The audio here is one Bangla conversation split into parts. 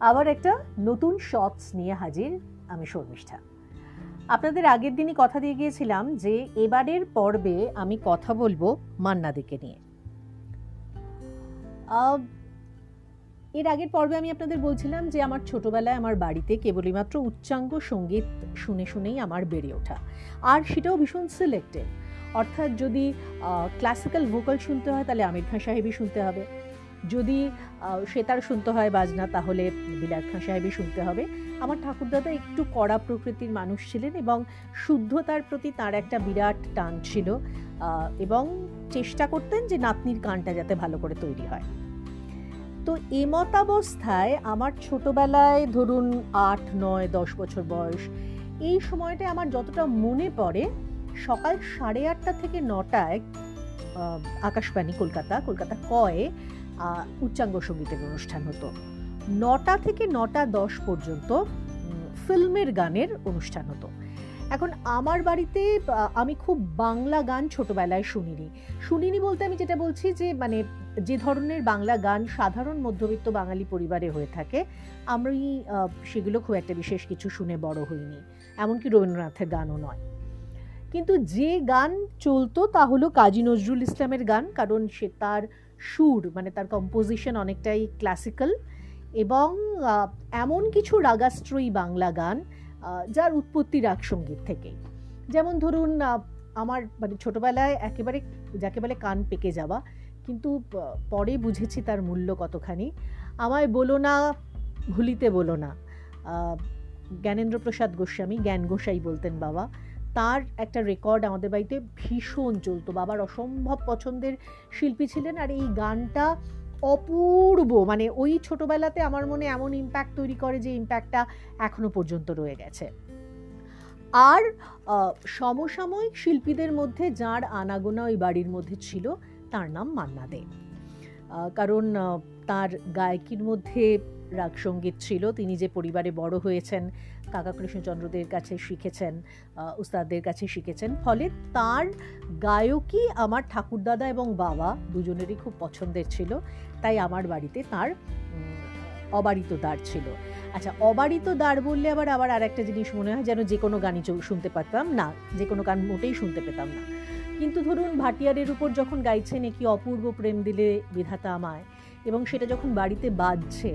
আবার একটা নতুন শর্টস নিয়ে হাজির আমি শর্মিষ্ঠা। আপনাদের আগের দিনই কথা দিয়ে গিয়েছিলাম যে এবারের পর্বে আমি কথা বলব মান্নাদিকে নিয়ে। এর আগের পর্বে আমি আপনাদের বলছিলাম যে আমার ছোটবেলায় আমার বাড়িতে কেবলই মাত্র উচ্চাঙ্গ সংগীত শুনে শুনেই আমার বেড়ে ওঠা। আর সেটাও ভীষণ সিলেক্টেড অর্থাৎ যদি ক্লাসিক্যাল ভোকাল শুনতে হয় তাহলে আমির খান সাহেবই শুনতে হবে। যদি সেতার শুনতে হয় বাজনা, তাহলে বিলাত খান সাহেবই শুনতে হবে। আমার ঠাকুরদাদা একটু কড়া প্রকৃতির মানুষ ছিলেন এবং শুদ্ধতার প্রতি তার একটা বিরাট টান ছিল এবং চেষ্টা করতেন যে নাতনির গানটা যাতে ভালো করে তৈরি হয়। তো এমতাবস্থায় আমার ছোটবেলায় ধরুন আট, নয়, দশ বছর বয়স, এই সময়টায় আমার যতটা মনে পড়ে, সকাল সাড়ে আটটা থেকে নটায় আকাশবাণী কলকাতা কলকাতা কয়ে উচ্চাঙ্গ সঙ্গীতের অনুষ্ঠান হতো। নটা থেকে নটা দশ পর্যন্ত ফিল্মের গানের অনুষ্ঠান হতো। এখন আমার বাড়িতে আমি খুব বাংলা গান ছোটবেলায় শুনিনি। শুনিনি বলতে আমি যেটা বলছি যে মানে যে ধরনের বাংলা গান সাধারণ মধ্যবিত্ত বাঙালি পরিবারে হয়ে থাকে, আমি সেগুলো খুব একটা বিশেষ কিছু শুনে বড় হইনি। এমনকি রবীন্দ্রনাথের গানও নয়। কিন্তু যে গান চলতো তা হলো কাজী নজরুল ইসলামের গান, কারণ সে তার সুর মানে তার কম্পোজিশন অনেকটাই ক্লাসিক্যাল এবং এমন কিছু রাগাশ্রয়ী বাংলা গান যার উৎপত্তি রাগ সংগীত থেকেই। যেমন ধরুন আমার মানে ছোটোবেলায় একেবারে, যাকে বলে কান পেকে যাওয়া, কিন্তু পরে বুঝেছি তার মূল্য কতখানি। আমায় বলো না, ভুলিতে বলো না। জ্ঞানেন্দ্র প্রসাদ গোস্বামী জ্ঞান গোসাই বলতেন বাবা। তার একটা রেকর্ড আমাদের বাড়িতে ভীষণ চলতো বাবার অসম্ভব পছন্দের শিল্পী ছিলেন আর এই গানটা অপূর্ব। মানে ওই ছোটবেলাতে আমার মনে এমন ইম্প্যাক্ট তৈরি করে যে ইম্প্যাক্টটা এখনও পর্যন্ত রয়ে গেছে। আর সমসাময়িক শিল্পীদের মধ্যে যার আনাগোনা ওই বাড়ির মধ্যে ছিল, তার নাম মান্না দে। কারণ তার গায়কির মধ্যে রাগ সংগীত ছিল। তিনি যে পরিবারে বড় হয়েছেন, কাকা কৃষ্ণচন্দ্রদের কাছে শিখেছেন উস্তাদদের কাছে শিখেছেন। ফলে তার গায়কই আমার ঠাকুরদাদা এবং বাবা দুজনেরই খুব পছন্দের ছিল। তাই আমার বাড়িতে তার অবারিত দ্বার ছিল। আচ্ছা অবারিত দ্বার বললে আবার আবার আর একটা জিনিস মনে হয়, যেন যে কোনো গানই শুনতে পারতাম না। যে কোনো গান মোটেই শুনতে পেতাম না। কিন্তু ধরুন ভাটিয়ারের উপর যখন গাইছেন একই অপূর্ব প্রেম দিলে বিধাতা আমায়। এবং সেটা যখন বাড়িতে বাজছে,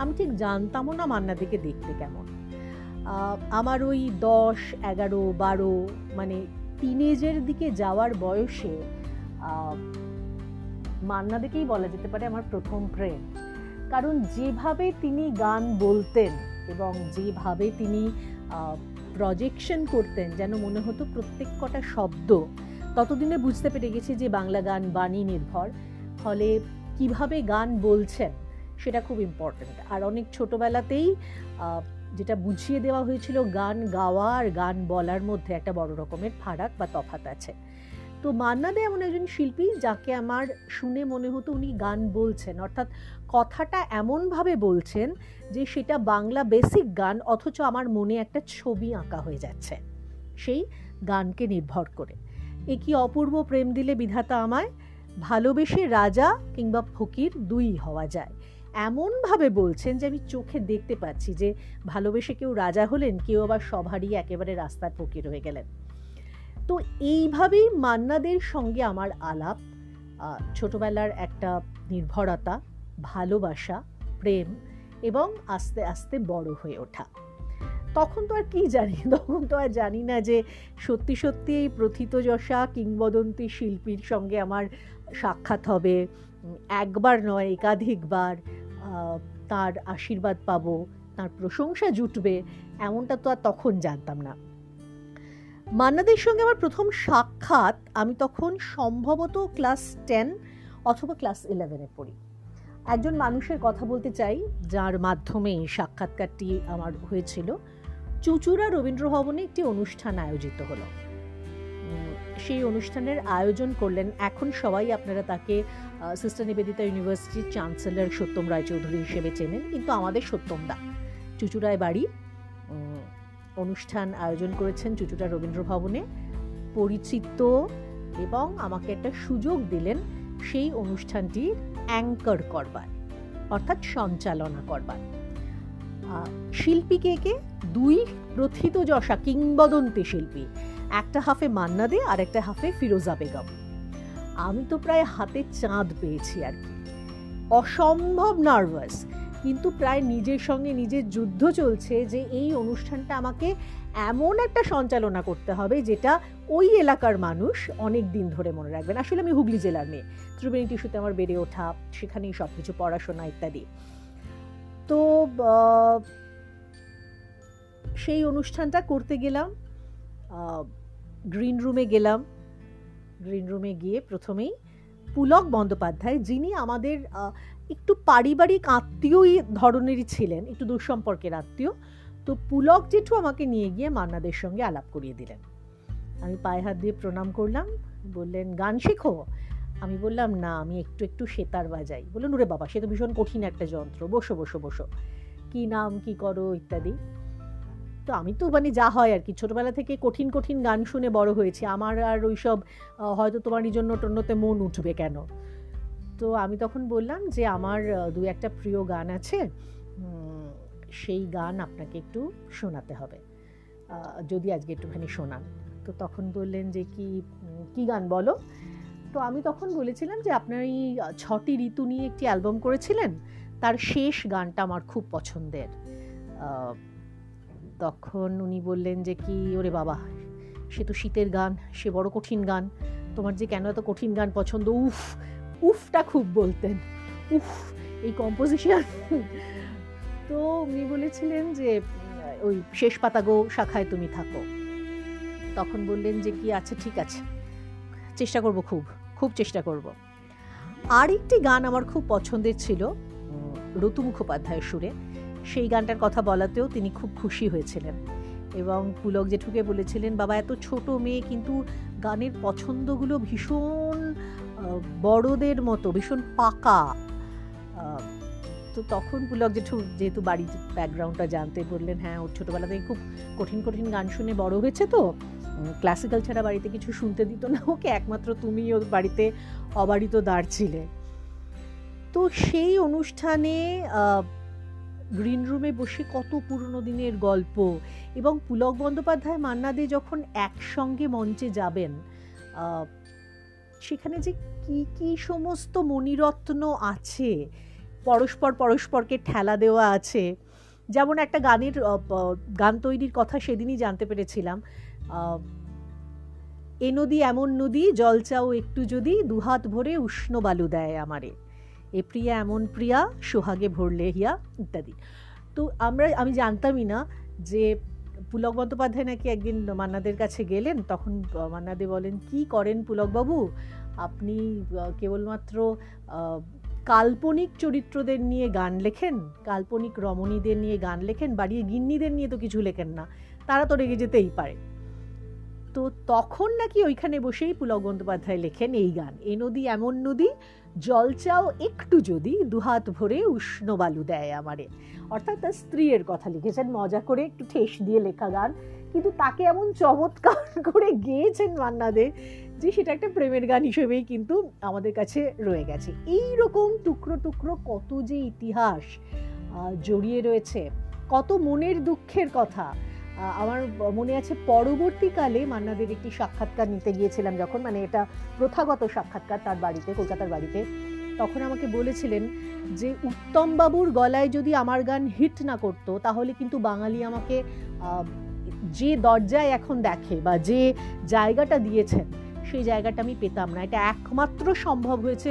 আমি ঠিক জানতামও না মান্নাদিকে দেখতে কেমন। আমার ওই দশ, এগারো, বারো মানে টিনেজের দিকে যাওয়ার বয়সে মান্না দেখেই বলা যেতে পারে আমার প্রথম প্রেম কারণ যেভাবে তিনি গান বলতেন এবং যেভাবে তিনি প্রজেকশন করতেন, যেন মনে হতো প্রত্যেক কটা শব্দ, ততদিনে বুঝতে পেরে গেছি যে বাংলা গান বাণী নির্ভর। ফলে কীভাবে গান বলছেন, সেটা খুব ইম্পর্ট্যান্ট আর অনেক ছোটোবেলাতেই যেটা বুঝিয়ে দেওয়া হয়েছিল, গান গাওয়া আর গান বলার মধ্যে একটা বড় রকমের ফারাক বা তফাত আছে। তো মান্না দে এমন একজন শিল্পী, যাকে আমার শুনে মনে হতো উনি গান বলছেন, অর্থাৎ কথাটা এমনভাবে বলছেন যে সেটা বাংলা বেসিক গান, অথচ আমার মনে একটা ছবি আঁকা হয়ে যাচ্ছে। সেই গানকে নির্ভর করে। এ কি অপূর্ব প্রেম দিলে বিধাতা আমায়? ভালোবেসে রাজা কিংবা ফকির দুই হওয়া যায়। এমনভাবে বলছেন যে আমি চোখে দেখতে পাচ্ছি যে ভালোবেসে কেউ রাজা হলেন, কেউ আবার সভারই একেবারে রাস্তার ফকির হয়ে গেলেন। তো এইভাবেই মান্নাদের সঙ্গে আমার আলাপ ছোটবেলার একটা নির্ভরতা, ভালোবাসা, প্রেম এবং আস্তে আস্তে বড় হয়ে ওঠা। তখন তো আর কি জানি, তখন তো আর জানি না যে সত্যি সত্যি এই প্রথিতযশা কিংবদন্তি শিল্পীর সঙ্গে আমার সাক্ষাৎ হবে। একবার নয়, একাধিকবার তার আশীর্বাদ পাব, তার প্রশংসা জুটবে, এমনটা তো আর তখন জানতাম না। মান্নাদের সঙ্গে আমার প্রথম সাক্ষাৎ আমি তখন সম্ভবত ক্লাস টেন অথবা ক্লাস ইলেভেনে পড়ি। একজন মানুষের কথা বলতে চাই, যার মাধ্যমে সাক্ষাৎকারটি আমার হয়েছিল। চুচুড়া রবীন্দ্র ভবনে একটি অনুষ্ঠান আয়োজিত হলো। সেই অনুষ্ঠানের আয়োজন করলেন এখন সবাই আপনারা তাকে সিস্টার নিবেদিতা ইউনিভার্সিটির চ্যান্সেলর সত্যম রায়চৌধুরী হিসেবে চেনেন, কিন্তু আমাদের সত্যম দা। চুচুড়ায় বাড়ি অনুষ্ঠান আয়োজন করেছেন চুচুড়া রবীন্দ্র ভবনে। পরিচিত এবং আমাকে একটা সুযোগ দিলেন সেই অনুষ্ঠানটির অ্যাঙ্কার করবার, অর্থাৎ সঞ্চালনা করবার। শিল্পী কে কে? দুই প্রথিত যশা কিংবদন্তি শিল্পী। একটা হাফে মান্না দে আর একটা হাফে ফিরোজা বেগম। আমি তো প্রায় হাতে চাঁদ পেয়েছি আর কি। অসম্ভব নার্ভাস, কিন্তু প্রায় নিজের সঙ্গে নিজের যুদ্ধ চলছে যে এই অনুষ্ঠানটা আমাকে এমন একটা সঞ্চালনা করতে হবে যেটা ওই এলাকার মানুষ অনেক দিন ধরে মনে রাখবেন। আসলে আমি হুগলি জেলার মেয়ে, ত্রিবেণী টিস্যুতে আমার বেড়ে ওঠা, সেখানেই সব কিছু পড়াশোনা ইত্যাদি। তো সেই অনুষ্ঠানটা করতে গেলাম। গ্রিন রুমে গেলাম। গ্রিন রুমে গিয়ে প্রথমেই পুলক বন্দ্যোপাধ্যায়, যিনি আমাদের একটু পারিবারিক আত্মীয়ই ধরনেরই ছিলেন, একটু দুঃসম্পর্কের আত্মীয়। তো পুলক জেঠু আমাকে নিয়ে গিয়ে মান্নাদের সঙ্গে আলাপ করিয়ে দিলেন। আমি পায়ে হাত দিয়ে প্রণাম করলাম, বললেন, গান শেখো? আমি বললাম, না, আমি একটু একটু সেতার বাজাই। বললেন, ওরে বাবা, সে তো ভীষণ কঠিন একটা যন্ত্র, বসো বসো বসো। কি নাম, কি করো? ইত্যাদি। তো আমি তো মানে যা হয় আর কি। ছোটবেলা থেকে কঠিন কঠিন গান শুনে বড় হয়েছি। আমার আর ওইসব হয়তো তোমার এই জন্য টন্যতে মন উঠবে কেন? তো আমি তখন বললাম যে আমার দু একটা প্রিয় গান আছে। সেই গান আপনাকে একটু শোনাতে হবে। যদি আজকে একটুখানি শোনান। তো তখন বললেন যে কি কি গান বলো? তো আমি তখন বলেছিলাম যে আপনার এই ছটি ঋতু নিয়ে একটি অ্যালবাম করেছিলেন। তার শেষ গানটা আমার খুব পছন্দের। তখন উনি বললেন যে, কি ওরে বাবা, সে তো শীতের গান, সে বড় কঠিন গান। তোমার যে কেন এত কঠিন গান পছন্দ? উফ, উফটা খুব বলতেন। উফ, এই কম্পোজিশন তো উনি বলেছিলেন যে ওই শেষ পাতা গো শাখায় তুমি থাকো। তখন বললেন যে, কি আচ্ছা ঠিক আছে। চেষ্টা করব খুব খুব চেষ্টা করব। আর একটি গান আমার খুব পছন্দের ছিল ঋতু মুখোপাধ্যায়ের সুরে। সেই গানটার কথা বলাতেও তিনি খুব খুশি হয়েছিলেন। এবং পুলক জেঠুকে বলেছিলেন, বাবা, এত ছোট মেয়ে, কিন্তু গানের পছন্দগুলো ভীষণ বড়দের মতো, ভীষণ পাকা। তো তখন পুলক জেঠু যেহেতু বাড়ির ব্যাকগ্রাউন্ডটা জানতে বললেন হ্যাঁ ওর ছোটোবেলা থেকে খুব কঠিন কঠিন গান শুনে বড় হয়েছে তো ক্লাসিক্যাল ছাড়া বাড়িতে কিছু শুনতে দিত না ওকে, একমাত্র তুমি ওর বাড়িতে অবারিত দাঁড় ছিলে। তো সেই অনুষ্ঠানে গ্রিন রুমে বসে কত পুরনো দিনের গল্প। এবং পুলক বন্দ্যোপাধ্যায়, মান্না দে যখন একসঙ্গে মঞ্চে যাবেন সেখানে যে কি কি সমস্ত মণিরত্ন আছে, পরস্পর পরস্পরকে ঠেলা দেওয়া আছে, যেমন একটা গানের গান তৈরির কথা সেদিনই জানতে পেরেছিলাম এ নদী এমন নদী, জল চাও একটু যদি, দুহাত ভরে উষ্ণ বালু দেয় আমারে। এ প্রিয়া এমন প্রিয়া, সোহাগে ভরলে হিয়া ইত্যাদি। তো আমরা, আমি জানতামই না যে পুলক বন্দ্যোপাধ্যায় নাকি একদিন মান্নাদের কাছে গেলেন, তখন মান্নাদে বলেন, কি করেন পুলকবাবু? আপনি কেবলমাত্র কাল্পনিক চরিত্রদের নিয়ে গান লেখেন, কাল্পনিক রমণীদের নিয়ে গান লেখেন বাড়িয়ে গিন্নিদের নিয়ে তো কিছু লেখেন না, তারা তো রেগে যেতেই পারে। তো তখন নাকি ওইখানে বসেই পুলক বন্দ্যোপাধ্যায় লেখেন এই গান, এ নদী এমন নদী জল চাও একটু যদি দুহাত ভরে উষ্ণ বালু দেয় আমারে। অর্থাৎ তার স্ত্রীর কথা লিখেছেন, মজা করে একটু ঠেস দিয়ে লেখা গান। কিন্তু তাকে এমন চমৎকার করে গেয়েছেন মান্না দে যে সেটা একটা প্রেমের গান হিসেবেই কিন্তু আমাদের কাছে রয়ে গেছে। এই রকম টুকরো টুকরো কত যে ইতিহাস জড়িয়ে রয়েছে, কত মনের দুঃখের কথা। আমার মনে আছে পরবর্তীকালে মান্নাদের একটি সাক্ষাৎকার নিতে গিয়েছিলাম যখন মানে এটা প্রথাগত সাক্ষাৎকার তার বাড়িতে, কলকাতার বাড়িতে। তখন আমাকে বলেছিলেন যে, উত্তমবাবুর গলায় যদি আমার গান হিট না করতো, তাহলে কিন্তু বাঙালি আমাকে যে দরজায় এখন দেখে বা যে জায়গাটা দিয়েছেন, সেই জায়গাটা আমি পেতাম না। এটা একমাত্র সম্ভব হয়েছে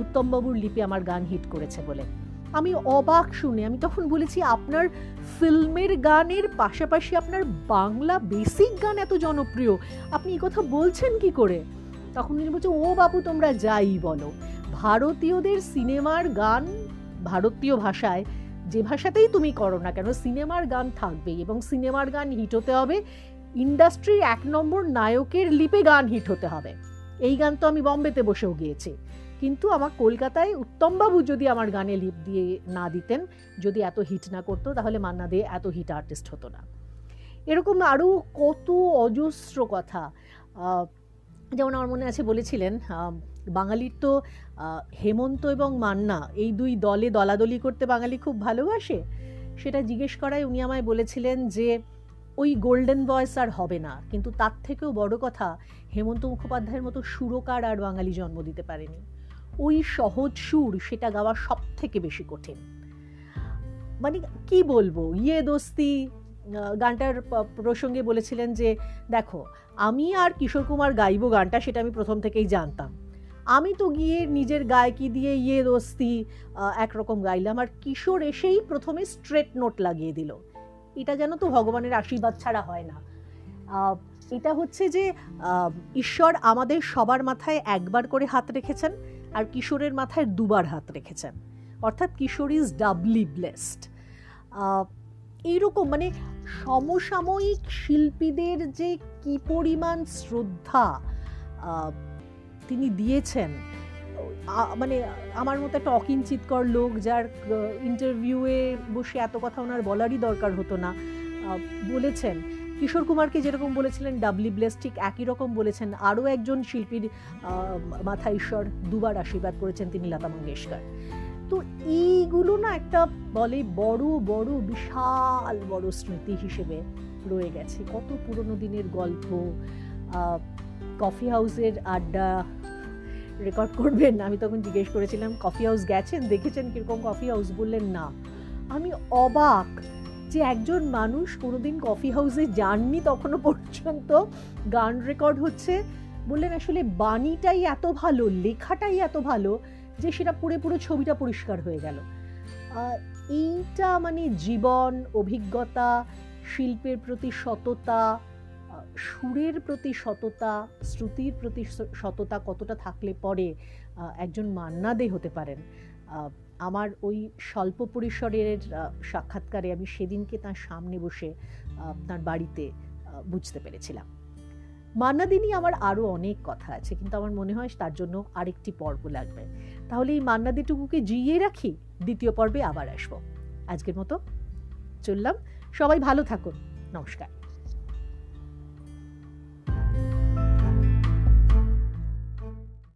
উত্তমবাবুর লিপি আমার গান হিট করেছে বলে। আমি অবাক শুনে, আমি তখন বলেছি, আপনার ফিল্মের গানের পাশাপাশি আপনার বাংলা বেসিক গান এত জনপ্রিয়, আপনি এই কথা বলছেন কি করে? তখন উনি বলছে, ও বাবু, তোমরা যাই বলো। ভারতীয়দের সিনেমার গান, ভারতীয় ভাষায়, যে ভাষাতেই তুমি করো না কেন, সিনেমার গান থাকবেই এবং সিনেমার গান হিট হতে হবে। ইন্ডাস্ট্রির এক নম্বর নায়কের লিপে গান হিট হতে হবে। এই গান তো আমি বম্বেতে বসেও গিয়েছি। কিন্তু আমার কলকাতায় উত্তমবাবু যদি আমার গানে লিপ দিয়ে না দিতেন, যদি এত হিট না করতো, তাহলে মান্না দে এত হিট আর্টিস্ট হতো না। এরকম আরও কত অজস্র কথা যেমন আমার মনে আছে বলেছিলেন বাঙালির তো হেমন্ত এবং মান্না এই দুই দলে দলাদলি করতে বাঙালি খুব ভালোবাসে। সেটা জিজ্ঞেস করায় উনি আমায় বলেছিলেন যে ওই গোল্ডেন ভয়েস আর হবে না। কিন্তু তার থেকেও বড় কথা, হেমন্ত মুখোপাধ্যায়ের মতো সুরকার আর বাঙালি জন্ম দিতে পারেনি। ওই সহজ সুর, সেটা গাওয়া সব থেকে বেশি কঠিন। মানে কি বলব? ইয়ে দোস্তি গানটার প্রসঙ্গে বলেছিলেন যে, দেখো, আমি আর কিশোর কুমার গাইব গানটা, সেটা আমি প্রথম থেকেই জানতাম। আমি তো গিয়ে নিজের গায়কি দিয়ে ইয়ে দোস্তি একরকম গাইলাম। আর কিশোর এসেই প্রথমে স্ট্রেট নোট লাগিয়ে দিল। এটা যেন তো ভগবানের আশীর্বাদ ছাড়া হয় না। এটা হচ্ছে যে ঈশ্বর আমাদের সবার মাথায় একবার করে হাত রেখেছেন আর কিশোরের মাথায় দুবার হাত রেখেছেন। অর্থাৎ কিশোর ইজ ডাবলি ব্লেসড এইরকম মানে সমসাময়িক শিল্পীদের যে কি পরিমাণ শ্রদ্ধা তিনি দিয়েছেন মানে আমার মতো একটা অকিঞ্চিতকর লোক যার ইন্টারভিউয়ে বসে এত কথা ওনার বলারই দরকার হতো না। বলেছেন, কিশোর কুমারকে যেরকম বলেছিলেন ডাবলি ব্লেস ঠিক একই রকম বলেছেন, আরও একজন শিল্পীর মাথা ঈশ্বর দুবার আশীর্বাদ করেছেন তিনি লতা মঙ্গেশকর। তো এইগুলো না একটা বলে বড় বড়, বিশাল বড় স্মৃতি হিসেবে রয়ে গেছে। কত পুরনো দিনের গল্প কফি হাউসের আড্ডা রেকর্ড করবেন, আমি তখন জিজ্ঞেস করেছিলাম কফি হাউস গেছেন? দেখেছেন কীরকম কফি হাউস বললেন, না। আমি অবাক যে একজন মানুষ কোনোদিন কফি হাউসে যাননি তখনও পর্যন্ত। গান রেকর্ড হচ্ছে। বললেন, আসলে বাণীটাই এত ভালো, লেখাটাই এত ভালো যে সেটা পুরো পুরো ছবিটা পরিষ্কার হয়ে গেল। এইটা মানে জীবন, অভিজ্ঞতা, শিল্পের প্রতি সততা সুরের প্রতি সততা, শ্রুতির প্রতি সততা কতটা থাকলে পরে একজন মান্নাদে হতে পারেন। আমার ওই স্বল্প পরিসরের সাক্ষাৎকারে আমি সেদিনকে তার সামনে বসে তার বাড়িতে বুঝতে পেরেছিলাম। মান্নাদিনী আমার আরও অনেক কথা আছে, কিন্তু আমার মনে হয় তার জন্য আরেকটি পর্ব লাগবে। তাহলে এই মান্নাদিটুকুকে জিইয়ে রাখি? দ্বিতীয় পর্বে আবার আসব। আজকের মতো চললাম। সবাই ভালো থাকুন। নমস্কার।